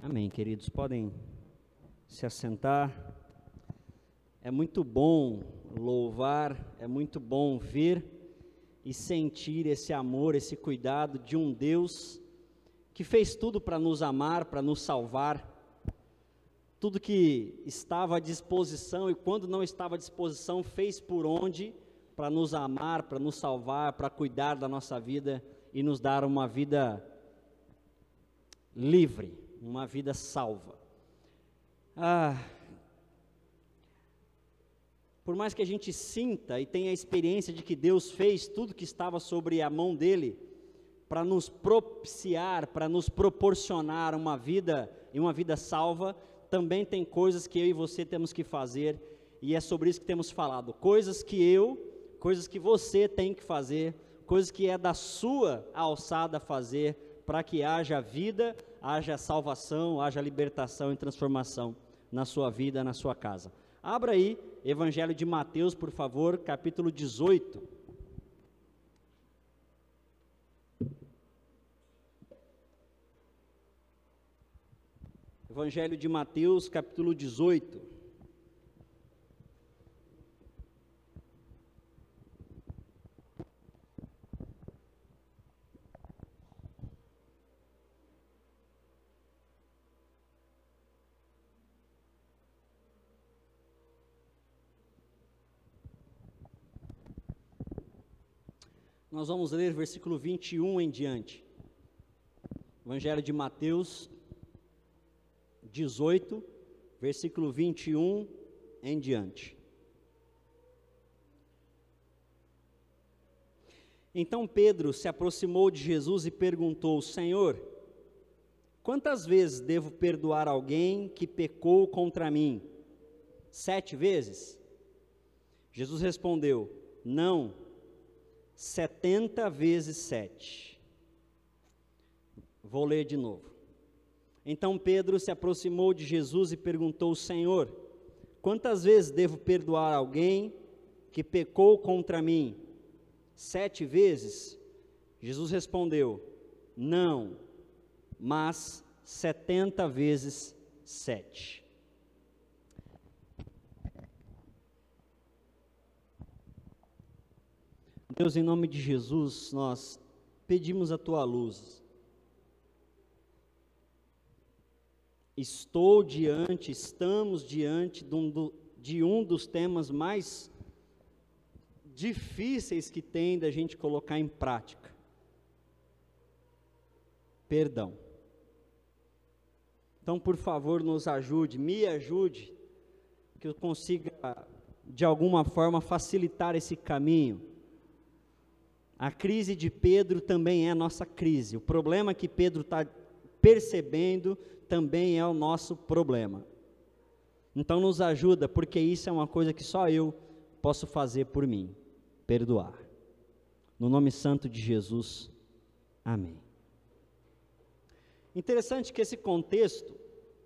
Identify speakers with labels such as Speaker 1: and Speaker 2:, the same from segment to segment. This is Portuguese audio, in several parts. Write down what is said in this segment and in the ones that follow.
Speaker 1: Amém, queridos. Podem se assentar. É muito bom louvar, é muito bom ver e sentir esse amor, esse cuidado de um Deus que fez tudo para nos amar, para nos salvar. Tudo que estava à disposição e quando não estava à disposição, fez por onde para nos amar, para nos salvar, para cuidar da nossa vida e nos dar uma vida livre uma vida salva. Ah, por mais que a gente sinta e tenha a experiência de que Deus fez tudo que estava sobre a mão dele para nos propiciar, para nos proporcionar uma vida e uma vida salva, também tem coisas que eu e você temos que fazer e é sobre isso que temos falado. Coisas que eu, coisas que você tem que fazer, coisas que é da sua alçada fazer para que haja vida haja salvação, haja libertação e transformação na sua vida, na sua casa. Abra aí, Evangelho de Mateus, por favor, capítulo 18. Evangelho de Mateus, capítulo 18. Nós vamos ler versículo 21 em diante. Evangelho de Mateus 18, versículo 21 em diante. Então Pedro se aproximou de Jesus e perguntou: Senhor, quantas vezes devo perdoar alguém que pecou contra mim? Sete vezes? Jesus respondeu: Não 70 vezes 7. Vou ler de novo. Então Pedro se aproximou de Jesus e perguntou: Senhor, quantas vezes devo perdoar alguém que pecou contra mim? Sete vezes? Jesus respondeu: Não, mas setenta vezes sete. Deus, em nome de Jesus, nós pedimos a tua luz. Estou diante, estamos diante de um, de um dos temas mais difíceis que tem da gente colocar em prática. Perdão. Então, por favor, nos ajude, me ajude, que eu consiga, de alguma forma, facilitar esse caminho a crise de Pedro também é a nossa crise. O problema que Pedro está percebendo também é o nosso problema. Então nos ajuda, porque isso é uma coisa que só eu posso fazer por mim: perdoar. No nome santo de Jesus, amém. Interessante que esse contexto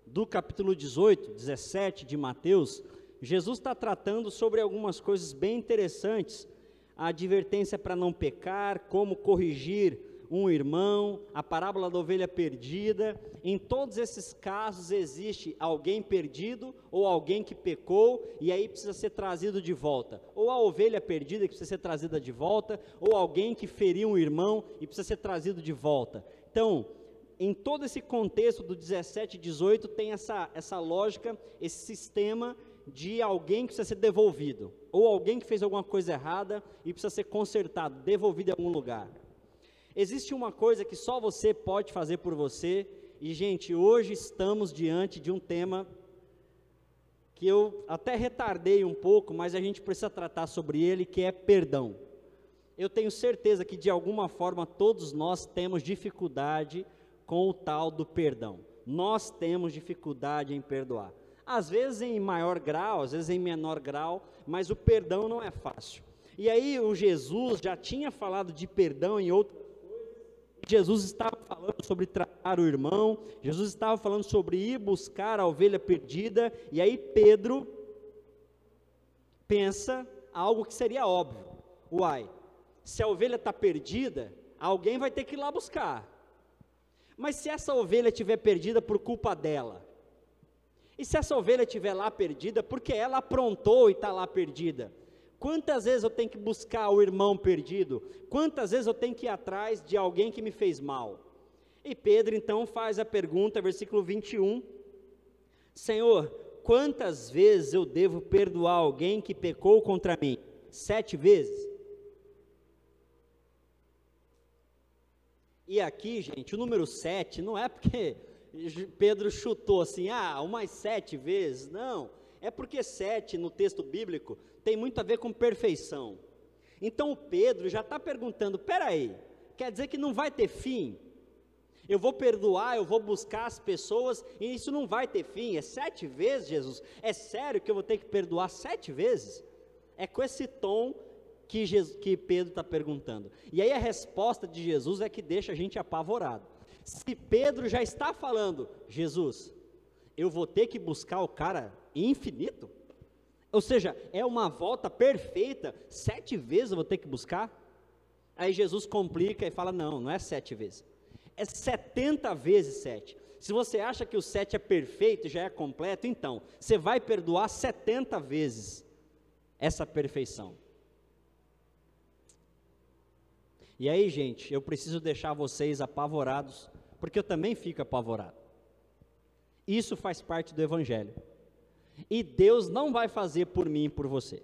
Speaker 1: do capítulo 18, 17 de Mateus, Jesus está tratando sobre algumas coisas bem interessantes a advertência para não pecar, como corrigir um irmão, a parábola da ovelha perdida. Em todos esses casos existe alguém perdido ou alguém que pecou e aí precisa ser trazido de volta. Ou a ovelha perdida que precisa ser trazida de volta, ou alguém que feriu um irmão e precisa ser trazido de volta. Então, em todo esse contexto do 17 e 18 tem essa, essa lógica, esse sistema de alguém que precisa ser devolvido, ou alguém que fez alguma coisa errada e precisa ser consertado, devolvido em algum lugar. Existe uma coisa que só você pode fazer por você, e gente, hoje estamos diante de um tema que eu até retardei um pouco, mas a gente precisa tratar sobre ele, que é perdão. Eu tenho certeza que de alguma forma todos nós temos dificuldade com o tal do perdão. Nós temos dificuldade em perdoar às vezes em maior grau, às vezes em menor grau, mas o perdão não é fácil. E aí o Jesus já tinha falado de perdão em outras coisas, Jesus estava falando sobre tratar o irmão, Jesus estava falando sobre ir buscar a ovelha perdida, e aí Pedro pensa algo que seria óbvio. Uai, se a ovelha está perdida, alguém vai ter que ir lá buscar. Mas se essa ovelha estiver perdida por culpa dela, e se essa ovelha estiver lá perdida porque ela aprontou e está lá perdida, quantas vezes eu tenho que buscar o irmão perdido? Quantas vezes eu tenho que ir atrás de alguém que me fez mal? E Pedro então faz a pergunta, versículo 21, Senhor, quantas vezes eu devo perdoar alguém que pecou contra mim? Sete vezes? E aqui, gente, o número sete não é porque Pedro chutou assim, ah, umas sete vezes. Não, é porque sete no texto bíblico tem muito a ver com perfeição. Então o Pedro já está perguntando: peraí, quer dizer que não vai ter fim? Eu vou perdoar, eu vou buscar as pessoas e isso não vai ter fim. É sete vezes, Jesus? É sério que eu vou ter que perdoar sete vezes? É com esse tom que, Jesus, que Pedro está perguntando. E aí a resposta de Jesus é que deixa a gente apavorado. Se Pedro já está falando, Jesus, eu vou ter que buscar o cara infinito? Ou seja, é uma volta perfeita, sete vezes eu vou ter que buscar? Aí Jesus complica e fala: não, não é sete vezes, é setenta vezes sete. Se você acha que o sete é perfeito, já é completo, então você vai perdoar setenta vezes essa perfeição. E aí, gente, eu preciso deixar vocês apavorados, porque eu também fico apavorado. Isso faz parte do Evangelho. E Deus não vai fazer por mim e por você.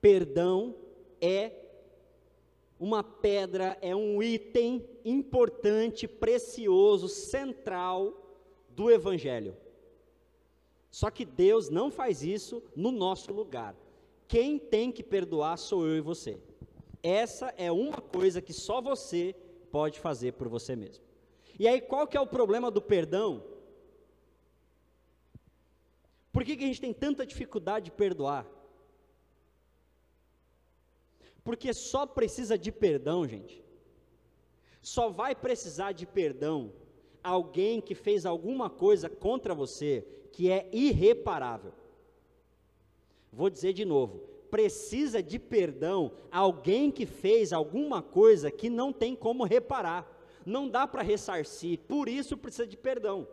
Speaker 1: Perdão é uma pedra, é um item importante, precioso, central do Evangelho. Só que Deus não faz isso no nosso lugar. Quem tem que perdoar sou eu e você. Essa é uma coisa que só você pode fazer por você mesmo. E aí, qual que é o problema do perdão? Por que, que a gente tem tanta dificuldade de perdoar? Porque só precisa de perdão, gente. Só vai precisar de perdão alguém que fez alguma coisa contra você que é irreparável. Vou dizer de novo: precisa de perdão alguém que fez alguma coisa que não tem como reparar, não dá para ressarcir, por isso precisa de perdão.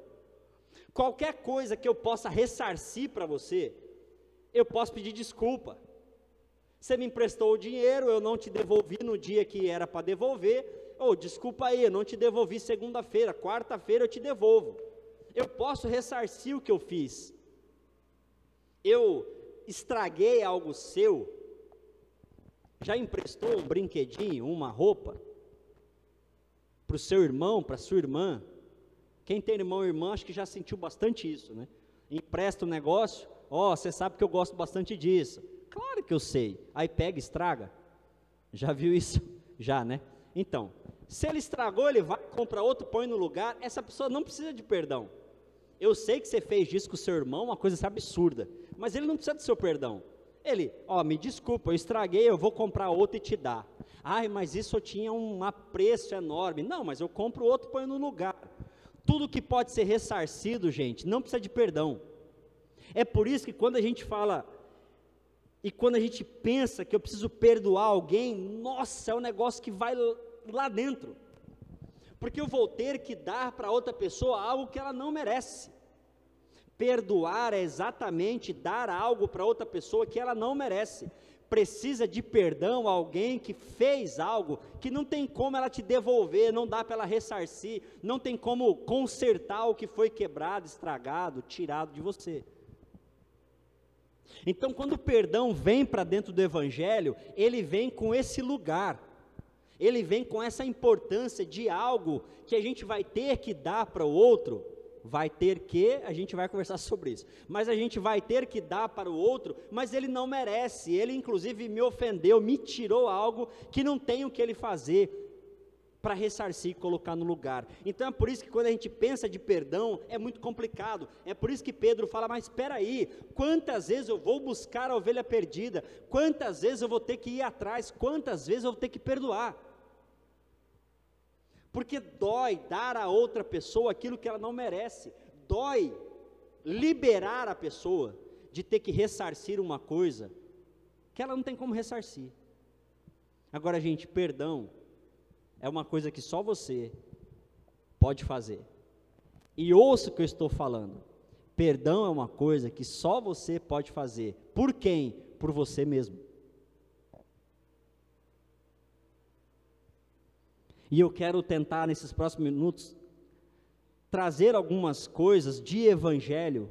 Speaker 1: Qualquer coisa que eu possa ressarcir para você, eu posso pedir desculpa. Você me emprestou o dinheiro, eu não te devolvi no dia que era para devolver. Ou oh, desculpa aí, eu não te devolvi segunda-feira, quarta-feira eu te devolvo. Eu posso ressarcir o que eu fiz. Eu estraguei algo seu, já emprestou um brinquedinho, uma roupa, para o seu irmão, para sua irmã? Quem tem irmão e irmã, acho que já sentiu bastante isso, né? Empresta um negócio, ó, oh, você sabe que eu gosto bastante disso. Claro que eu sei. Aí pega estraga. Já viu isso? Já, né? Então, se ele estragou, ele vai, compra outro, põe no lugar. Essa pessoa não precisa de perdão. Eu sei que você fez isso com o seu irmão, uma coisa absurda mas ele não precisa do seu perdão. Ele, ó, me desculpa, eu estraguei, eu vou comprar outro e te dar. Ai, mas isso tinha um apreço enorme. Não, mas eu compro outro e ponho no lugar. Tudo que pode ser ressarcido, gente, não precisa de perdão. É por isso que quando a gente fala e quando a gente pensa que eu preciso perdoar alguém, nossa, é um negócio que vai lá dentro. Porque eu vou ter que dar para outra pessoa algo que ela não merece. Perdoar é exatamente dar algo para outra pessoa que ela não merece. Precisa de perdão alguém que fez algo que não tem como ela te devolver, não dá para ela ressarcir, não tem como consertar o que foi quebrado, estragado, tirado de você. Então, quando o perdão vem para dentro do Evangelho, ele vem com esse lugar, ele vem com essa importância de algo que a gente vai ter que dar para o outro, vai ter que, a gente vai conversar sobre isso, mas a gente vai ter que dar para o outro, mas ele não merece, ele inclusive me ofendeu, me tirou algo que não tem o que ele fazer para ressarcir e colocar no lugar. Então é por isso que quando a gente pensa de perdão, é muito complicado. É por isso que Pedro fala: "Mas espera aí, quantas vezes eu vou buscar a ovelha perdida? Quantas vezes eu vou ter que ir atrás? Quantas vezes eu vou ter que perdoar?" Porque dói dar a outra pessoa aquilo que ela não merece. Dói liberar a pessoa de ter que ressarcir uma coisa que ela não tem como ressarcir. Agora, gente, perdão é uma coisa que só você pode fazer. E ouça o que eu estou falando. Perdão é uma coisa que só você pode fazer. Por quem? Por você mesmo. E eu quero tentar, nesses próximos minutos, trazer algumas coisas de evangelho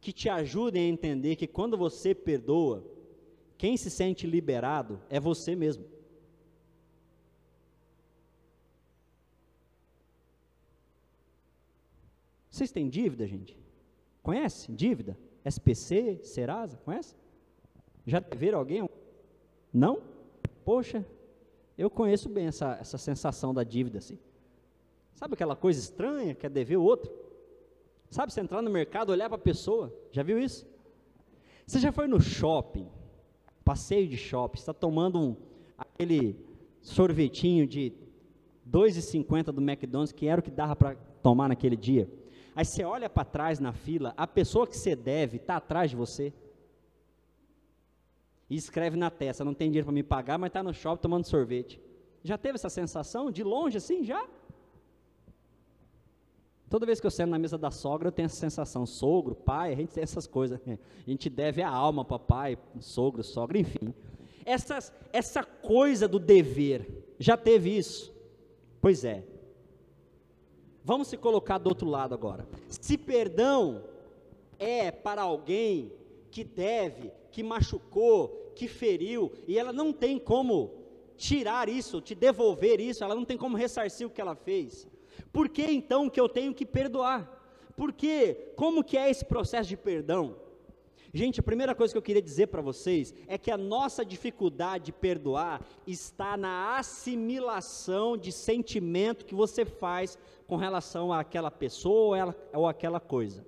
Speaker 1: que te ajudem a entender que quando você perdoa, quem se sente liberado é você mesmo. Vocês têm dívida, gente? Conhece? Dívida? SPC, Serasa, conhece? Já viram alguém? Não? Poxa, eu conheço bem essa, essa sensação da dívida, assim. Sabe aquela coisa estranha, que é dever o outro? Sabe, você entrar no mercado, olhar para a pessoa, já viu isso? Você já foi no shopping, passeio de shopping, está tomando um, aquele sorvetinho de 2,50 do McDonald's, que era o que dava para tomar naquele dia. Aí você olha para trás na fila, a pessoa que você deve está atrás de você. E escreve na testa, não tem dinheiro para me pagar, mas está no shopping tomando sorvete. Já teve essa sensação de longe assim, já? Toda vez que eu sento na mesa da sogra, eu tenho essa sensação. Sogro, pai, a gente tem essas coisas. Né? A gente deve a alma para pai, sogro, sogra, enfim. Essas, essa coisa do dever, já teve isso? Pois é. Vamos se colocar do outro lado agora. Se perdão é para alguém que deve, que machucou, que feriu, e ela não tem como tirar isso, te devolver isso, ela não tem como ressarcir o que ela fez. Por que então que eu tenho que perdoar? Por que? Como que é esse processo de perdão? Gente, a primeira coisa que eu queria dizer para vocês é que a nossa dificuldade de perdoar está na assimilação de sentimento que você faz com relação àquela pessoa ou àquela coisa.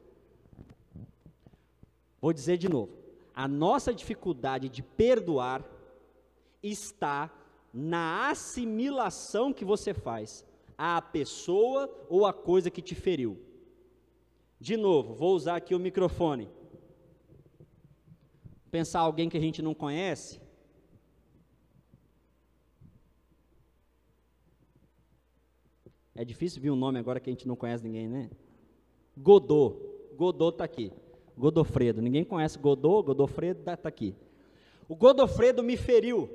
Speaker 1: Vou dizer de novo. A nossa dificuldade de perdoar está na assimilação que você faz à pessoa ou à coisa que te feriu. De novo, vou usar aqui o microfone. Pensar alguém que a gente não conhece. É difícil vir um nome agora que a gente não conhece ninguém, né? Godot. Godot está aqui. Godofredo. Ninguém conhece Godot, Godofredo está tá aqui. O Godofredo me feriu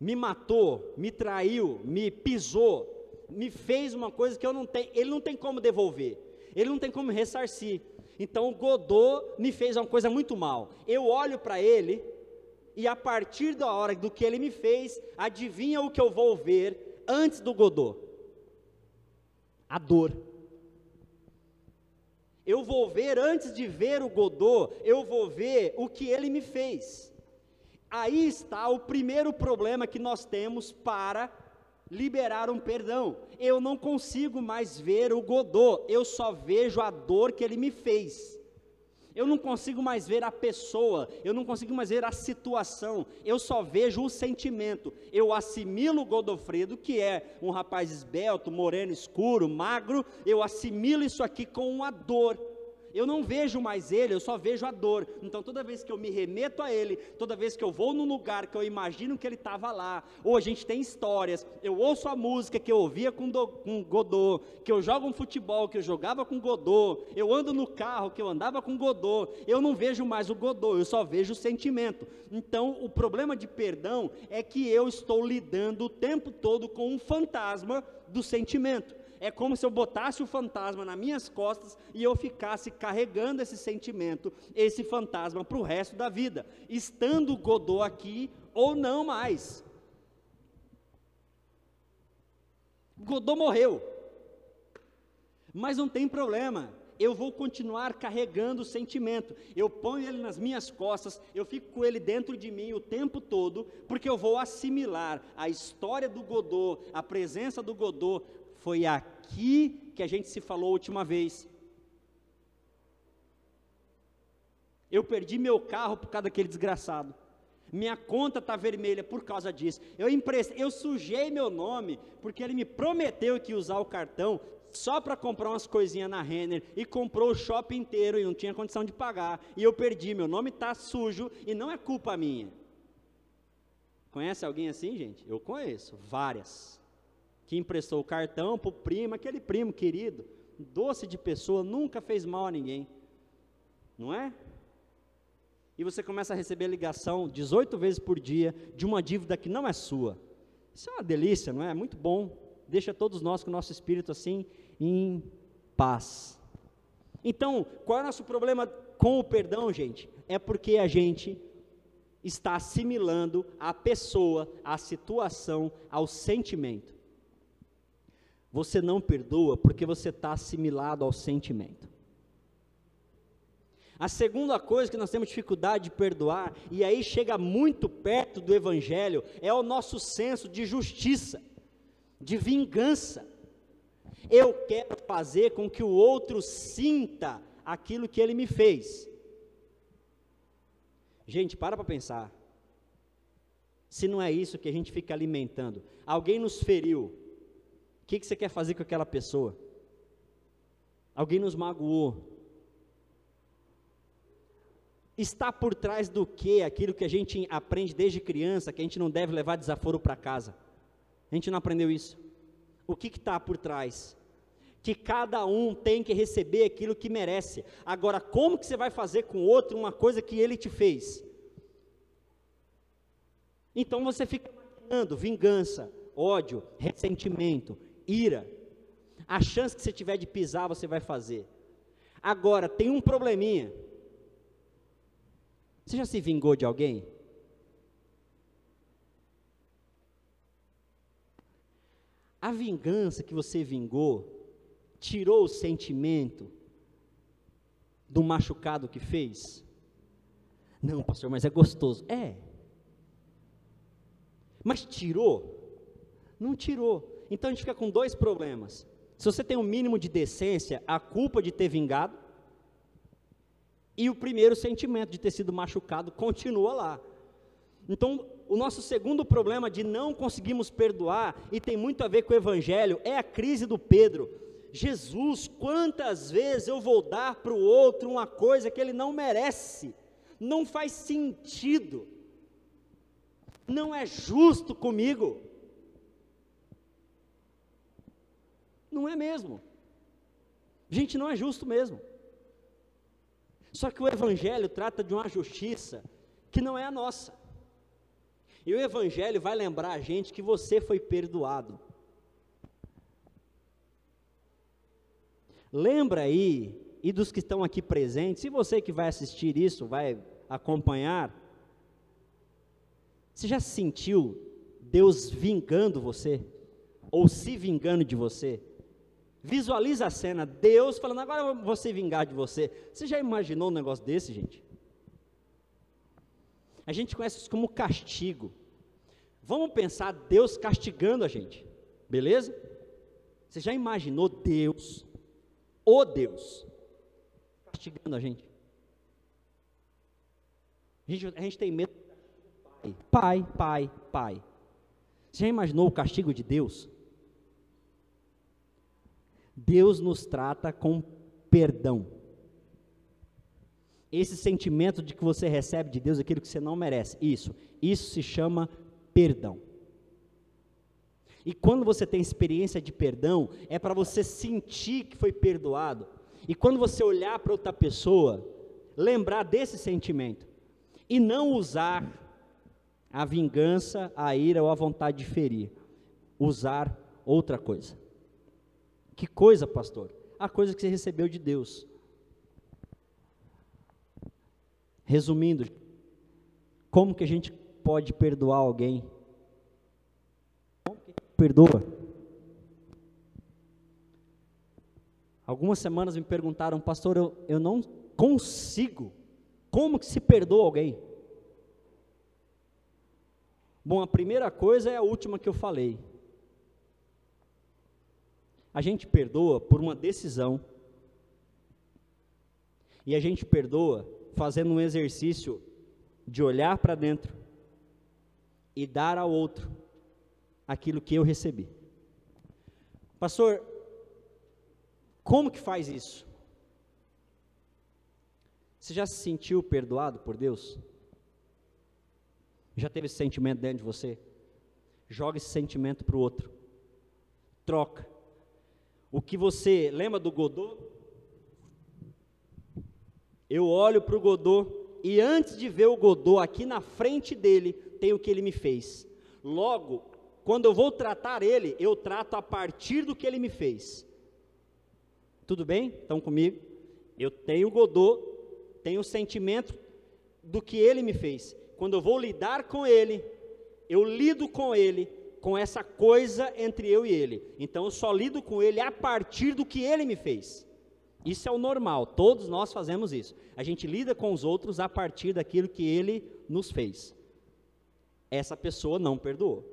Speaker 1: me matou, me traiu, me pisou, me fez uma coisa que eu não tenho, ele não tem como devolver, ele não tem como ressarcir. Então o Godot me fez uma coisa muito mal. Eu olho para ele e a partir da hora do que ele me fez, adivinha o que eu vou ver antes do Godot? A dor. Eu vou ver antes de ver o Godot, eu vou ver o que ele me fez. Aí está o primeiro problema que nós temos para liberar um perdão. Eu não consigo mais ver o Godot, eu só vejo a dor que ele me fez. Eu não consigo mais ver a pessoa, eu não consigo mais ver a situação, eu só vejo o sentimento. Eu assimilo Godofredo, que é um rapaz esbelto, moreno escuro, magro, eu assimilo isso aqui com uma dor eu não vejo mais ele, eu só vejo a dor. Então, toda vez que eu me remeto a ele, toda vez que eu vou num lugar que eu imagino que ele estava lá, ou a gente tem histórias, eu ouço a música que eu ouvia com, do, com Godot, que eu jogo um futebol que eu jogava com Godot, eu ando no carro que eu andava com Godot, eu não vejo mais o Godot, eu só vejo o sentimento. Então, o problema de perdão é que eu estou lidando o tempo todo com um fantasma do sentimento é como se eu botasse o fantasma nas minhas costas e eu ficasse carregando esse sentimento, esse fantasma para o resto da vida, estando Godot aqui ou não mais. Godot morreu, mas não tem problema, eu vou continuar carregando o sentimento. Eu ponho ele nas minhas costas, eu fico com ele dentro de mim o tempo todo, porque eu vou assimilar a história do Godot, a presença do Godot, foi aqui que a gente se falou a última vez. Eu perdi meu carro por causa daquele desgraçado. Minha conta está vermelha por causa disso. Eu emprestei, eu sujei meu nome porque ele me prometeu que ia usar o cartão só para comprar umas coisinhas na Renner e comprou o shopping inteiro e não tinha condição de pagar. E eu perdi, meu nome está sujo e não é culpa minha. Conhece alguém assim, gente? Eu conheço, várias. Que emprestou o cartão para o primo, aquele primo querido, doce de pessoa, nunca fez mal a ninguém. Não é? E você começa a receber ligação 18 vezes por dia de uma dívida que não é sua. Isso é uma delícia, não é? Muito bom. Deixa todos nós com o nosso espírito assim em paz. Então, qual é o nosso problema com o perdão, gente? É porque a gente está assimilando a pessoa, a situação, ao sentimento. Você não perdoa porque você está assimilado ao sentimento. A segunda coisa que nós temos dificuldade de perdoar, e aí chega muito perto do Evangelho, é o nosso senso de justiça, de vingança. Eu quero fazer com que o outro sinta aquilo que ele me fez. Gente, para para pensar. Se não é isso que a gente fica alimentando. Alguém nos feriu. Que, que você quer fazer com aquela pessoa? Alguém nos magoou. Está por trás do que aquilo que a gente aprende desde criança, que a gente não deve levar desaforo para casa? A gente não aprendeu isso. O que está por trás? Que cada um tem que receber aquilo que merece. Agora, como que você vai fazer com o outro uma coisa que ele te fez? Então você fica imaginando vingança, ódio, ressentimento, ira. A chance que você tiver de pisar, você vai fazer. Agora, tem um probleminha. Você já se vingou de alguém? A vingança que você vingou tirou o sentimento do machucado que fez? Não, pastor, mas é gostoso. É. Mas tirou? Não tirou. Então a gente fica com dois problemas. Se você tem um mínimo de decência, a culpa de ter vingado e o primeiro sentimento de ter sido machucado continua lá. Então, o nosso segundo problema de não conseguimos perdoar, e tem muito a ver com o Evangelho, é a crise do Pedro. Jesus, quantas vezes eu vou dar para o outro uma coisa que ele não merece? Não faz sentido. Não é justo comigo. Não é mesmo. Gente, não é justo mesmo. Só que o Evangelho trata de uma justiça que não é a nossa. E o Evangelho vai lembrar a gente que você foi perdoado. Lembra aí, e dos que estão aqui presentes, se você que vai assistir isso, vai acompanhar, você já sentiu Deus vingando você? Ou se vingando de você? Visualiza a cena, Deus falando, agora eu vou se vingar de você. Você já imaginou um negócio desse, gente? A gente conhece isso como castigo. Vamos pensar Deus castigando a gente, beleza? Você já imaginou Deus, o Deus, castigando a gente? A gente, a gente tem medo. Pai, pai, pai. Você já imaginou o castigo de Deus? Deus nos trata com perdão. Esse sentimento de que você recebe de Deus aquilo que você não merece, isso, isso se chama perdão. E quando você tem experiência de perdão, é para você sentir que foi perdoado. E quando você olhar para outra pessoa, lembrar desse sentimento. E não usar a vingança, a ira ou a vontade de ferir. Usar outra coisa. Que coisa, pastor? A coisa que você recebeu de Deus. Resumindo, como que a gente pode perdoar alguém? Como que perdoa? Algumas semanas me perguntaram, pastor, eu, eu não consigo. Como que se perdoa alguém? Bom, a primeira coisa é a última que eu falei. A gente perdoa por uma decisão. E a gente perdoa fazendo um exercício de olhar para dentro e dar ao outro aquilo que eu recebi. Pastor, como que faz isso? Você já se sentiu perdoado por Deus? Já teve esse sentimento dentro de você? Joga esse sentimento para o outro. Troca. O que você lembra do Godot? Eu olho para o Godot e antes de ver o Godot aqui na frente dele, tem o que ele me fez. Logo, quando eu vou tratar ele, eu trato a partir do que ele me fez. Tudo bem? Estão comigo? Eu tenho o Godot, tenho o sentimento do que ele me fez. Quando eu vou lidar com ele, eu lido com ele com essa coisa entre eu e ele. Então eu só lido com ele a partir do que ele me fez. Isso é o normal, todos nós fazemos isso. A gente lida com os outros a partir daquilo que ele nos fez. Essa pessoa não perdoou.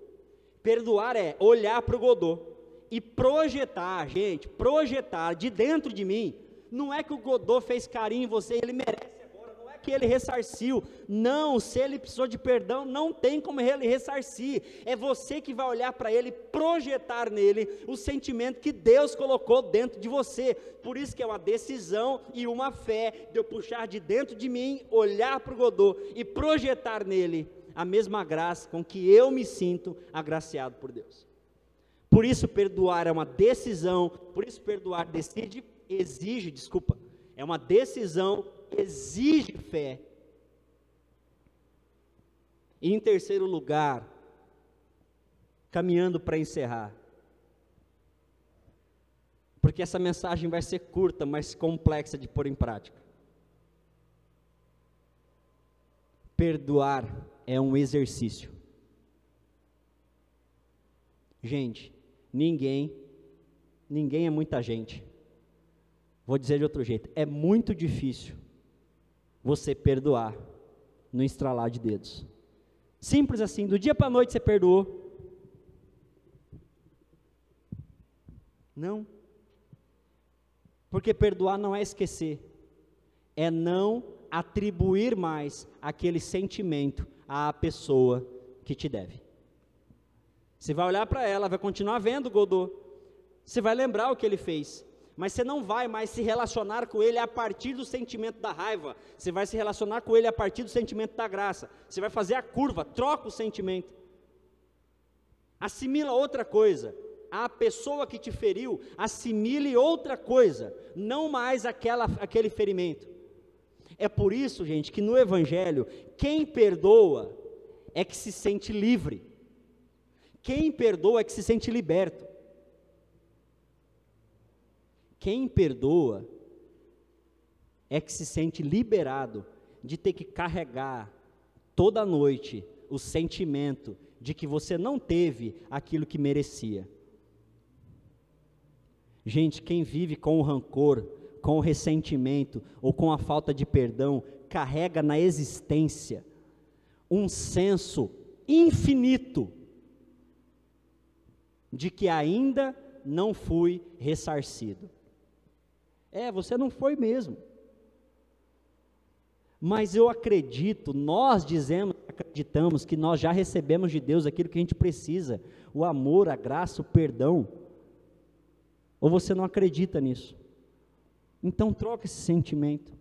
Speaker 1: Perdoar é olhar para o Godot e projetar, gente, projetar de dentro de mim. Não é que o Godot fez carinho em você, ele merece que ele ressarciu. Não, se ele precisou de perdão, não tem como ele ressarcir. É você que vai olhar para ele, projetar nele o sentimento que Deus colocou dentro de você. Por isso que é uma decisão e uma fé de eu puxar de dentro de mim, olhar para o Godô e projetar nele a mesma graça com que eu me sinto agraciado por Deus. Por isso perdoar é uma decisão, por isso perdoar decide, exige, desculpa, é uma decisão exige fé. E em terceiro lugar, caminhando para encerrar, porque essa mensagem vai ser curta, mas complexa de pôr em prática. Perdoar é um exercício. Gente, ninguém, ninguém é muita gente. Vou dizer de outro jeito, é muito difícil você perdoar no estralar de dedos. Simples assim, do dia para a noite você perdoou. Não. Porque perdoar não é esquecer, é não atribuir mais aquele sentimento à pessoa que te deve. Você vai olhar para ela, vai continuar vendo Godot. Você vai lembrar o que ele fez mas você não vai mais se relacionar com ele a partir do sentimento da raiva, você vai se relacionar com ele a partir do sentimento da graça. Você vai fazer a curva, troca o sentimento. Assimila outra coisa. A pessoa que te feriu, assimile outra coisa, não mais aquela, aquele ferimento. É por isso, gente, que no Evangelho, quem perdoa é que se sente livre. Quem perdoa é que se sente liberto. Quem perdoa é que se sente liberado de ter que carregar toda noite o sentimento de que você não teve aquilo que merecia. Gente, quem vive com o rancor, com o ressentimento ou com a falta de perdão, carrega na existência um senso infinito de que ainda não fui ressarcido. É, você não foi mesmo. Mas eu acredito, nós dizemos, acreditamos que nós já recebemos de Deus aquilo que a gente precisa: o amor, a graça, o perdão. Ou você não acredita nisso? Então troca esse sentimento.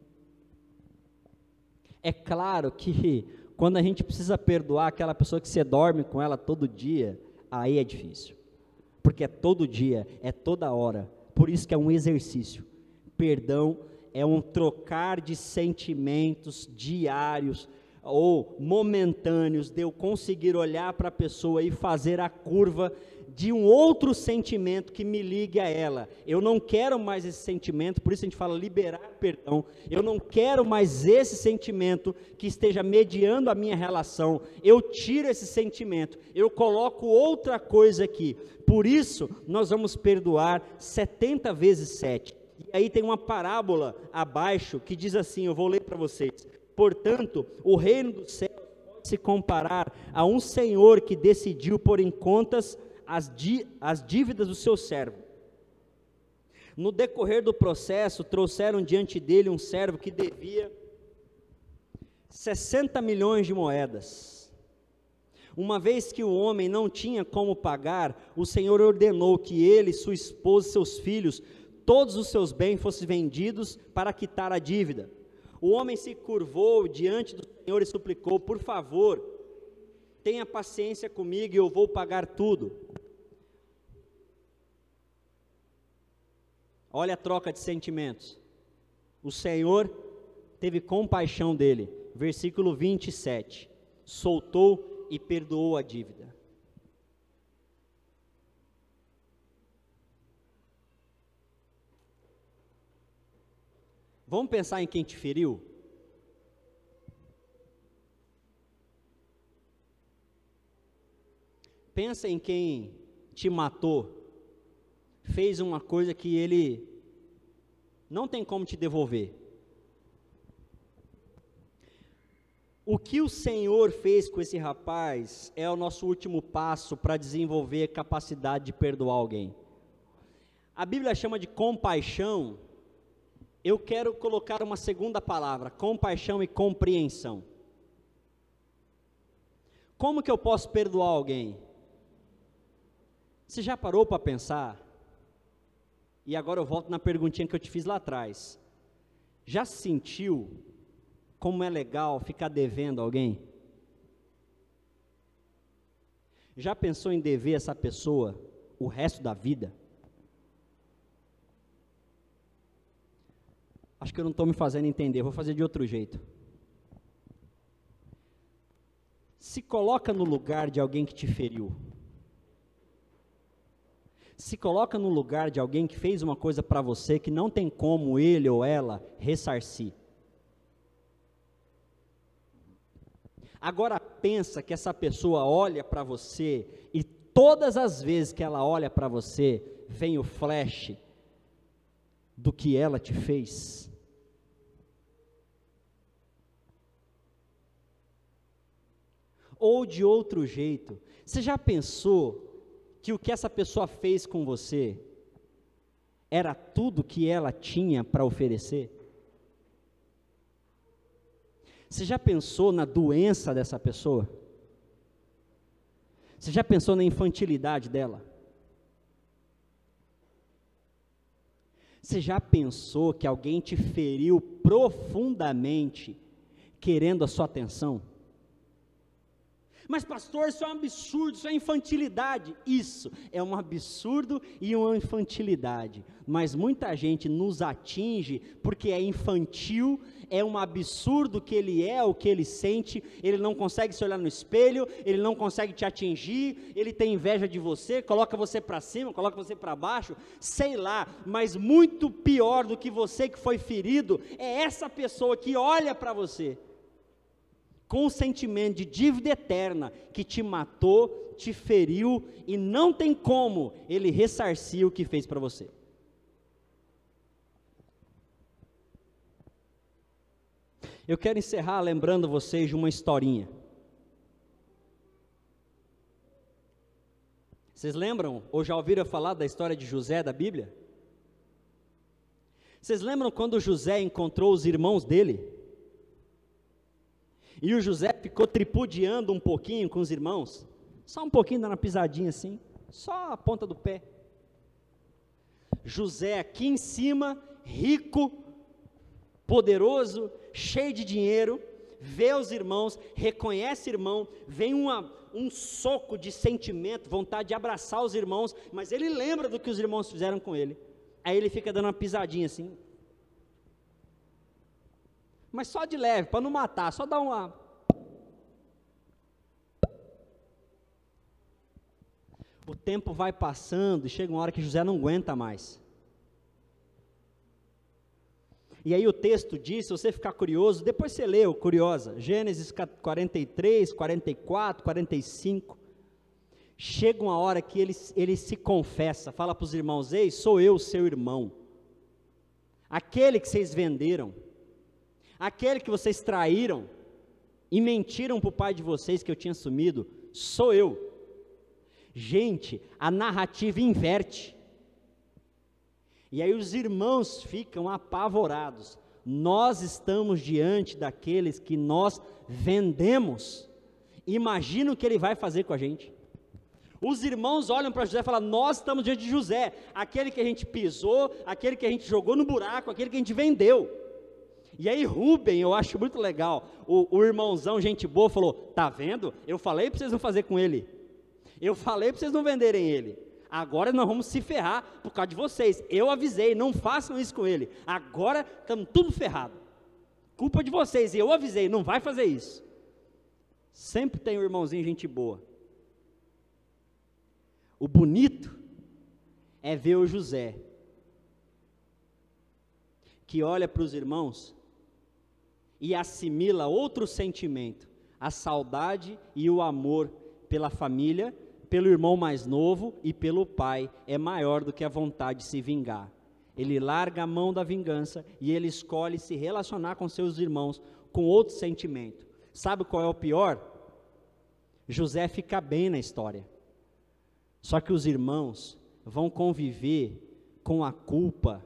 Speaker 1: É claro que quando a gente precisa perdoar aquela pessoa que você dorme com ela todo dia, aí é difícil. Porque é todo dia, é toda hora. Por isso que é um exercício perdão é um trocar de sentimentos diários ou momentâneos, de eu conseguir olhar para a pessoa e fazer a curva de um outro sentimento que me ligue a ela. Eu não quero mais esse sentimento, por isso a gente fala liberar perdão. Eu não quero mais esse sentimento que esteja mediando a minha relação. Eu tiro esse sentimento, eu coloco outra coisa aqui. Por isso, nós vamos perdoar 70 vezes 7. Aí tem uma parábola abaixo que diz assim: eu vou ler para vocês. Portanto, o reino do céu pode se comparar a um senhor que decidiu pôr em contas as, as dívidas do seu servo. No decorrer do processo, trouxeram diante dele um servo que devia 60 milhões de moedas. Uma vez que o homem não tinha como pagar, o Senhor ordenou que ele, sua esposa e seus filhos todos os seus bens fossem vendidos para quitar a dívida. O homem se curvou diante do Senhor e suplicou: Por favor, tenha paciência comigo e eu vou pagar tudo. Olha a troca de sentimentos. O Senhor teve compaixão dele. Versículo 27. Soltou e perdoou a dívida. Vamos pensar em quem te feriu? Pensa em quem te matou, fez uma coisa que ele não tem como te devolver. O que o Senhor fez com esse rapaz é o nosso último passo para desenvolver a capacidade de perdoar alguém. A Bíblia chama de compaixão eu quero colocar uma segunda palavra: compaixão e compreensão. Como que eu posso perdoar alguém? Você já parou para pensar? E agora eu volto na perguntinha que eu te fiz lá atrás. Já sentiu como é legal ficar devendo alguém? Já pensou em dever essa pessoa o resto da vida? Acho que eu não estou me fazendo entender, vou fazer de outro jeito. Se coloca no lugar de alguém que te feriu. Se coloca no lugar de alguém que fez uma coisa para você que não tem como ele ou ela ressarcir. Agora pensa que essa pessoa olha para você e todas as vezes que ela olha para você, vem o flash do que ela te fez. Ou de outro jeito. Você já pensou que o que essa pessoa fez com você era tudo que ela tinha para oferecer? Você já pensou na doença dessa pessoa? Você já pensou na infantilidade dela? Você já pensou que alguém te feriu profundamente querendo a sua atenção? Mas, pastor, isso é um absurdo, isso é infantilidade. Isso é um absurdo e uma infantilidade. Mas muita gente nos atinge porque é infantil, é um absurdo que ele é, o que ele sente, ele não consegue se olhar no espelho, ele não consegue te atingir, ele tem inveja de você, coloca você para cima, coloca você para baixo, sei lá. Mas muito pior do que você que foi ferido é essa pessoa que olha para você com o sentimento de dívida eterna que te matou, te feriu e não tem como ele ressarcir o que fez para você. Eu quero encerrar lembrando vocês de uma historinha. Vocês lembram ou já ouviram falar da história de José da Bíblia? Vocês lembram quando José encontrou os irmãos dele? E o José ficou tripudiando um pouquinho com os irmãos, só um pouquinho dando uma pisadinha assim, só a ponta do pé. José aqui em cima, rico, poderoso, cheio de dinheiro, vê os irmãos, reconhece irmão, vem uma, um soco de sentimento, vontade de abraçar os irmãos, mas ele lembra do que os irmãos fizeram com ele. Aí ele fica dando uma pisadinha assim, mas só de leve, para não matar, só dar uma. O tempo vai passando e chega uma hora que José não aguenta mais. E aí o texto diz, se você ficar curioso, depois você lê, curiosa, Gênesis 43, 44, 45. Chega uma hora que ele, ele se confessa, fala para os irmãos: Ei, sou eu, seu irmão, aquele que vocês venderam Aquele que vocês traíram e mentiram para o pai de vocês que eu tinha sumido, sou eu. Gente, a narrativa inverte. E aí os irmãos ficam apavorados. Nós estamos diante daqueles que nós vendemos. Imagina o que ele vai fazer com a gente. Os irmãos olham para José e falam: Nós estamos diante de José, aquele que a gente pisou, aquele que a gente jogou no buraco, aquele que a gente vendeu. E aí Rubem, eu acho muito legal, o, o irmãozão, gente boa, falou, tá vendo? Eu falei para vocês não fazer com ele. Eu falei para vocês não venderem ele. Agora nós vamos se ferrar por causa de vocês. Eu avisei, não façam isso com ele. Agora estamos tudo ferrado. Culpa de vocês. E eu avisei, não vai fazer isso. Sempre tem um irmãozinho, gente boa. O bonito é ver o José, que olha para os irmãos e assimila outro sentimento, a saudade e o amor pela família, pelo irmão mais novo e pelo pai, é maior do que a vontade de se vingar. Ele larga a mão da vingança e ele escolhe se relacionar com seus irmãos com outro sentimento. Sabe qual é o pior? José fica bem na história. Só que os irmãos vão conviver com a culpa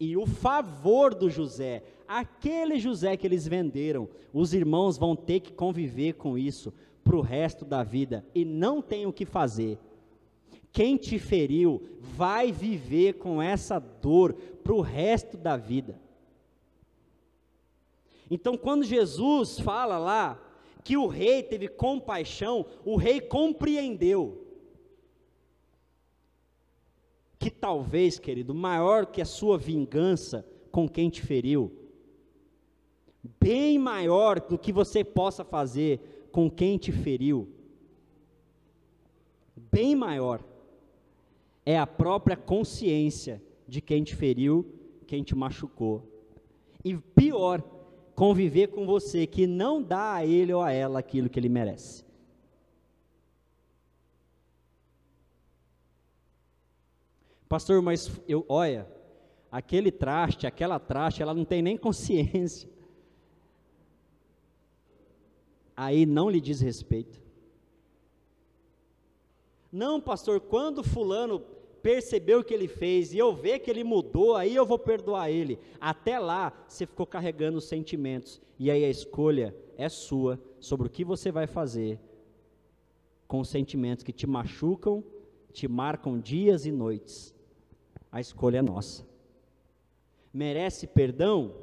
Speaker 1: e o favor do José, aquele José que eles venderam, os irmãos vão ter que conviver com isso para o resto da vida e não tem o que fazer. Quem te feriu vai viver com essa dor para o resto da vida. Então, quando Jesus fala lá que o rei teve compaixão, o rei compreendeu que talvez, querido, maior que a sua vingança com quem te feriu, bem maior do que você possa fazer com quem te feriu, bem maior, é a própria consciência de quem te feriu, quem te machucou. E pior, conviver com você que não dá a ele ou a ela aquilo que ele merece. Pastor, mas eu, olha, aquele traste, aquela traste, ela não tem nem consciência. Aí não lhe diz respeito. Não, pastor, quando fulano percebeu o que ele fez e eu ver que ele mudou, aí eu vou perdoar ele. Até lá, você ficou carregando os sentimentos. E aí a escolha é sua sobre o que você vai fazer com os sentimentos que te machucam, te marcam dias e noites a escolha é nossa. Merece perdão?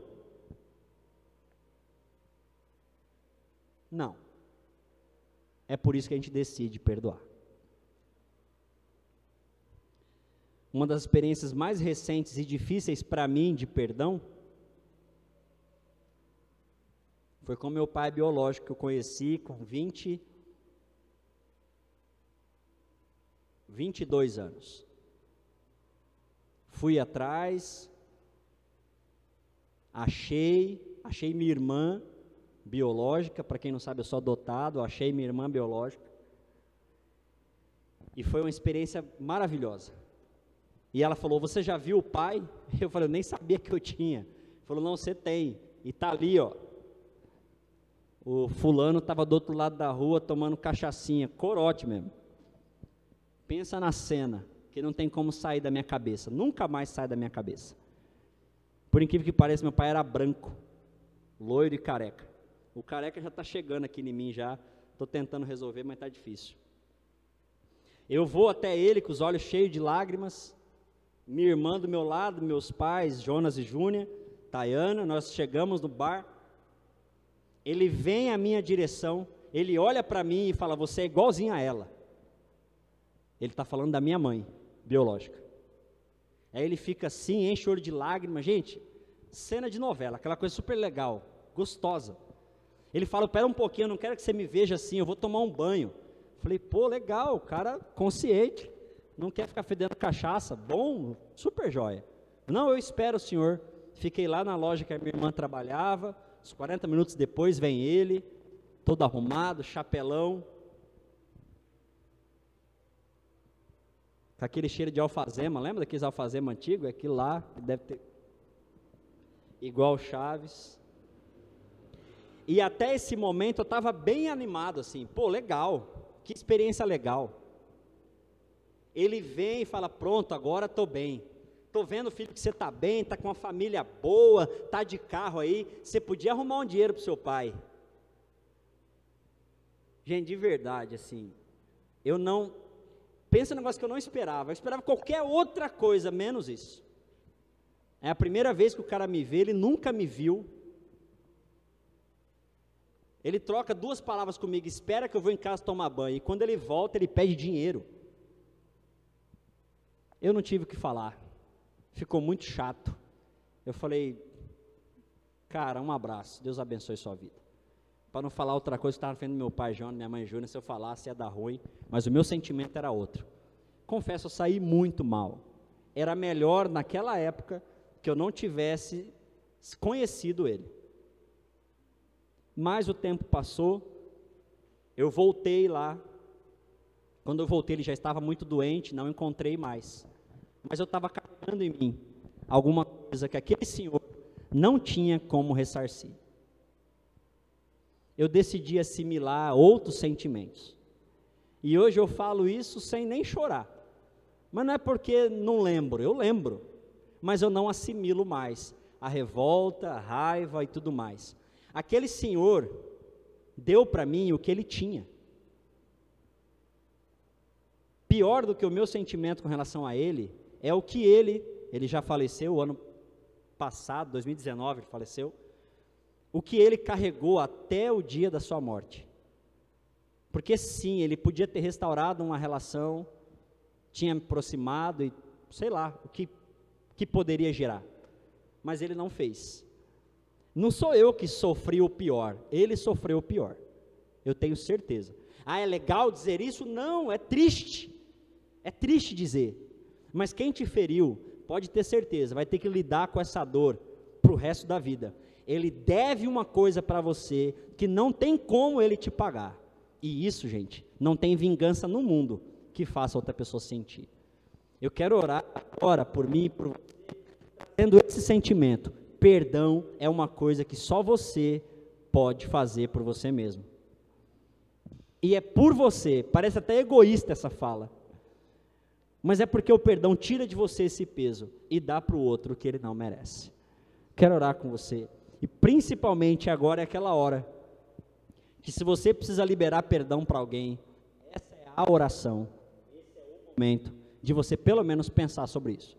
Speaker 1: Não. É por isso que a gente decide perdoar. Uma das experiências mais recentes e difíceis para mim de perdão foi com meu pai biológico que eu conheci com 20 22 anos. Fui atrás, achei, achei minha irmã biológica, para quem não sabe, eu sou adotado, achei minha irmã biológica. E foi uma experiência maravilhosa. E ela falou: Você já viu o pai? Eu falei: Eu nem sabia que eu tinha. Falou: Não, você tem. E está ali, ó. O fulano estava do outro lado da rua tomando cachaçinha, corote mesmo. Pensa na cena que não tem como sair da minha cabeça, nunca mais sai da minha cabeça. Por incrível que pareça, meu pai era branco, loiro e careca. O careca já está chegando aqui em mim já, estou tentando resolver, mas está difícil. Eu vou até ele com os olhos cheios de lágrimas, minha irmã do meu lado, meus pais, Jonas e Júnia, Tayana, nós chegamos no bar. Ele vem à minha direção, ele olha para mim e fala: Você é igualzinho a ela. Ele está falando da minha mãe biológica. Aí ele fica assim, enche o olho de lágrimas. Gente, cena de novela, aquela coisa super legal, gostosa. Ele fala: Pera um pouquinho, eu não quero que você me veja assim, eu vou tomar um banho. Falei: Pô, legal, cara consciente, não quer ficar fedendo cachaça, bom, super joia. Não, eu espero o senhor. Fiquei lá na loja que a minha irmã trabalhava. Uns 40 minutos depois vem ele, todo arrumado, chapelão. aquele cheiro de alfazema, lembra daqueles alfazema antigos? É aquilo lá, deve ter. Igual Chaves. E até esse momento eu estava bem animado, assim, pô, legal, que experiência legal. Ele vem e fala: pronto, agora estou bem. Estou vendo, filho, que você está bem, está com uma família boa, está de carro aí, você podia arrumar um dinheiro para o seu pai. Gente, de verdade, assim, eu não, Pensa no negócio que eu não esperava. Eu esperava qualquer outra coisa, menos isso. É a primeira vez que o cara me vê, ele nunca me viu. Ele troca duas palavras comigo, espera que eu vou em casa tomar banho. E quando ele volta, ele pede dinheiro. Eu não tive o que falar. Ficou muito chato. Eu falei, cara, um abraço. Deus abençoe sua vida. Para não falar outra coisa, eu estava vendo meu pai João, minha mãe Júnior, se eu falasse ia dar ruim. Mas o meu sentimento era outro. Confesso, eu saí muito mal. Era melhor naquela época que eu não tivesse conhecido ele. Mas o tempo passou, eu voltei lá. Quando eu voltei, ele já estava muito doente, não encontrei mais. Mas eu estava carregando em mim alguma coisa que aquele senhor não tinha como ressarcir. Eu decidi assimilar outros sentimentos. E hoje eu falo isso sem nem chorar. Mas não é porque não lembro, eu lembro. Mas eu não assimilo mais a revolta, a raiva e tudo mais. Aquele senhor deu para mim o que ele tinha. Pior do que o meu sentimento com relação a ele é o que ele, ele já faleceu o ano passado, 2019, ele faleceu. O que ele carregou até o dia da sua morte. Porque sim, ele podia ter restaurado uma relação, tinha aproximado e sei lá, o que, que poderia gerar. Mas ele não fez. Não sou eu que sofri o pior, ele sofreu o pior. Eu tenho certeza. Ah, é legal dizer isso? Não, é triste. É triste dizer. Mas quem te feriu, pode ter certeza, vai ter que lidar com essa dor para o resto da vida. Ele deve uma coisa para você que não tem como ele te pagar. E isso, gente, não tem vingança no mundo que faça outra pessoa sentir. Eu quero orar agora por mim, por você, tendo esse sentimento perdão é uma coisa que só você pode fazer por você mesmo. E é por você, parece até egoísta essa fala. Mas é porque o perdão tira de você esse peso e dá para o outro o que ele não merece. Quero orar com você. E principalmente agora é aquela hora que se você precisa liberar perdão para alguém, essa é a oração. Esse é o momento de você pelo menos pensar sobre isso.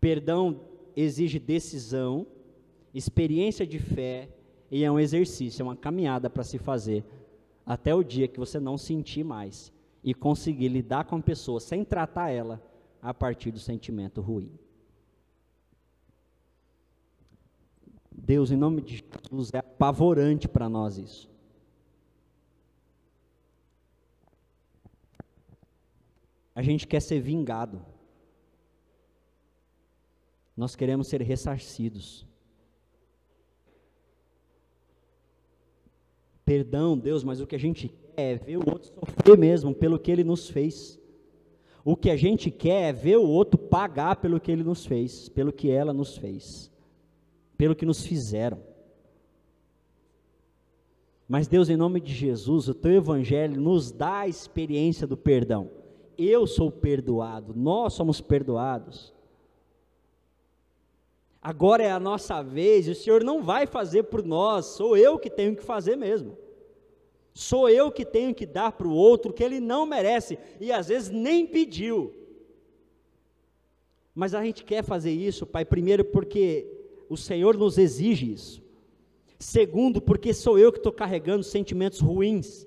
Speaker 1: Perdão exige decisão, experiência de fé e é um exercício, é uma caminhada para se fazer até o dia que você não sentir mais e conseguir lidar com a pessoa sem tratar ela a partir do sentimento ruim. Deus, em nome de Jesus, é apavorante para nós isso. A gente quer ser vingado. Nós queremos ser ressarcidos. Perdão, Deus, mas o que a gente quer é ver o outro sofrer mesmo pelo que ele nos fez. O que a gente quer é ver o outro pagar pelo que ele nos fez, pelo que ela nos fez, pelo que nos fizeram. Mas Deus, em nome de Jesus, o teu evangelho nos dá a experiência do perdão. Eu sou perdoado, nós somos perdoados. Agora é a nossa vez, o Senhor não vai fazer por nós, sou eu que tenho que fazer mesmo. Sou eu que tenho que dar para o outro que ele não merece e às vezes nem pediu. Mas a gente quer fazer isso, Pai, primeiro porque o Senhor nos exige isso. Segundo, porque sou eu que estou carregando sentimentos ruins.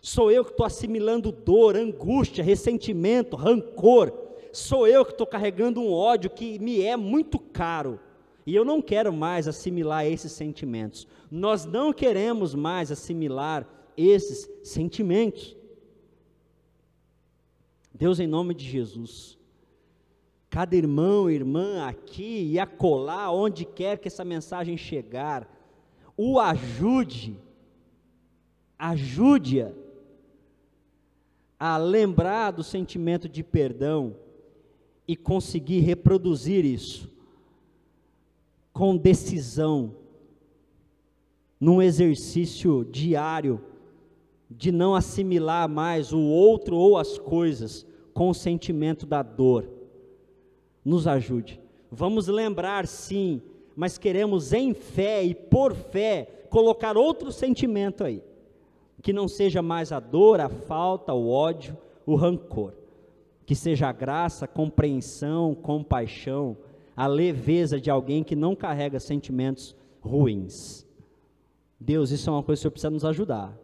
Speaker 1: Sou eu que estou assimilando dor, angústia, ressentimento, rancor. Sou eu que estou carregando um ódio que me é muito caro. E eu não quero mais assimilar esses sentimentos. Nós não queremos mais assimilar esses sentimentos. Deus, em nome de Jesus, cada irmão, irmã aqui e acolá, onde quer que essa mensagem chegar, o ajude, ajude-a a lembrar do sentimento de perdão e conseguir reproduzir isso com decisão, num exercício diário de não assimilar mais o outro ou as coisas com o sentimento da dor. Nos ajude. Vamos lembrar, sim, mas queremos em fé e por fé colocar outro sentimento aí, que não seja mais a dor, a falta, o ódio, o rancor. Que seja a graça, compreensão, compaixão, a leveza de alguém que não carrega sentimentos ruins. Deus, isso é uma coisa que o Senhor precisa nos ajudar.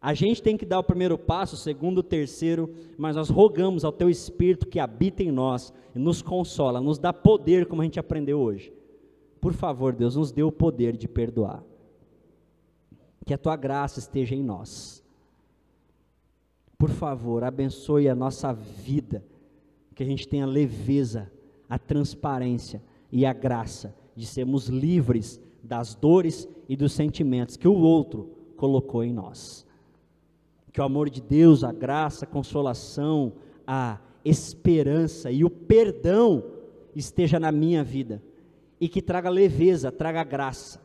Speaker 1: A gente tem que dar o primeiro passo, o segundo, o terceiro, mas nós rogamos ao Teu Espírito que habita em nós, e nos consola, nos dá poder, como a gente aprendeu hoje. Por favor, Deus, nos dê o poder de perdoar. Que a Tua graça esteja em nós. Por favor, abençoe a nossa vida, que a gente tenha leveza, a transparência e a graça de sermos livres das dores e dos sentimentos que o outro colocou em nós. Que o amor de Deus, a graça, a consolação, a esperança e o perdão esteja na minha vida e que traga leveza, traga graça.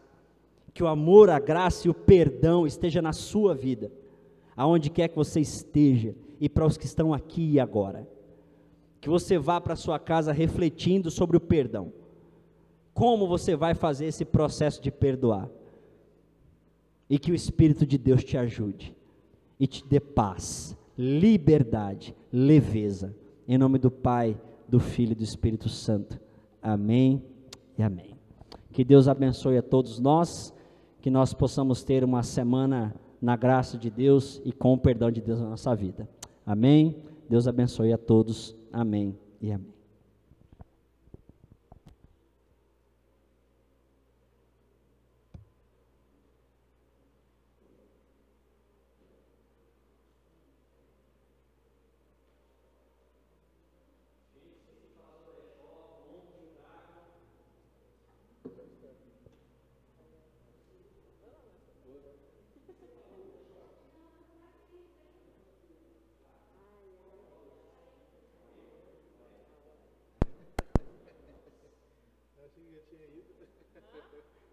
Speaker 1: Que o amor, a graça e o perdão esteja na sua vida aonde quer que você esteja, e para os que estão aqui e agora. Que você vá para sua casa refletindo sobre o perdão. Como você vai fazer esse processo de perdoar? E que o Espírito de Deus te ajude e te dê paz, liberdade, leveza. Em nome do Pai, do Filho e do Espírito Santo. Amém e amém. Que Deus abençoe a todos nós, que nós possamos ter uma semana na graça de Deus e com o perdão de Deus na nossa vida. Amém? Deus abençoe a todos. Amém e amém.
Speaker 2: tinha ido. Hã?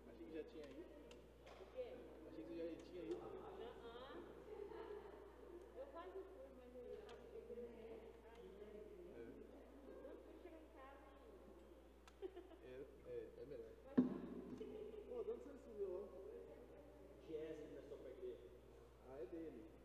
Speaker 2: Achei que já tinha ido. O quê? Achei que você já tinha ido. Ah, uh. Eu quase fui, mas eu estava chegando em casa. Não fui chegar em casa. É, é, melhor. Pô, de onde você subiu lá?
Speaker 1: Que é começou a perder?
Speaker 2: Ah, é dele.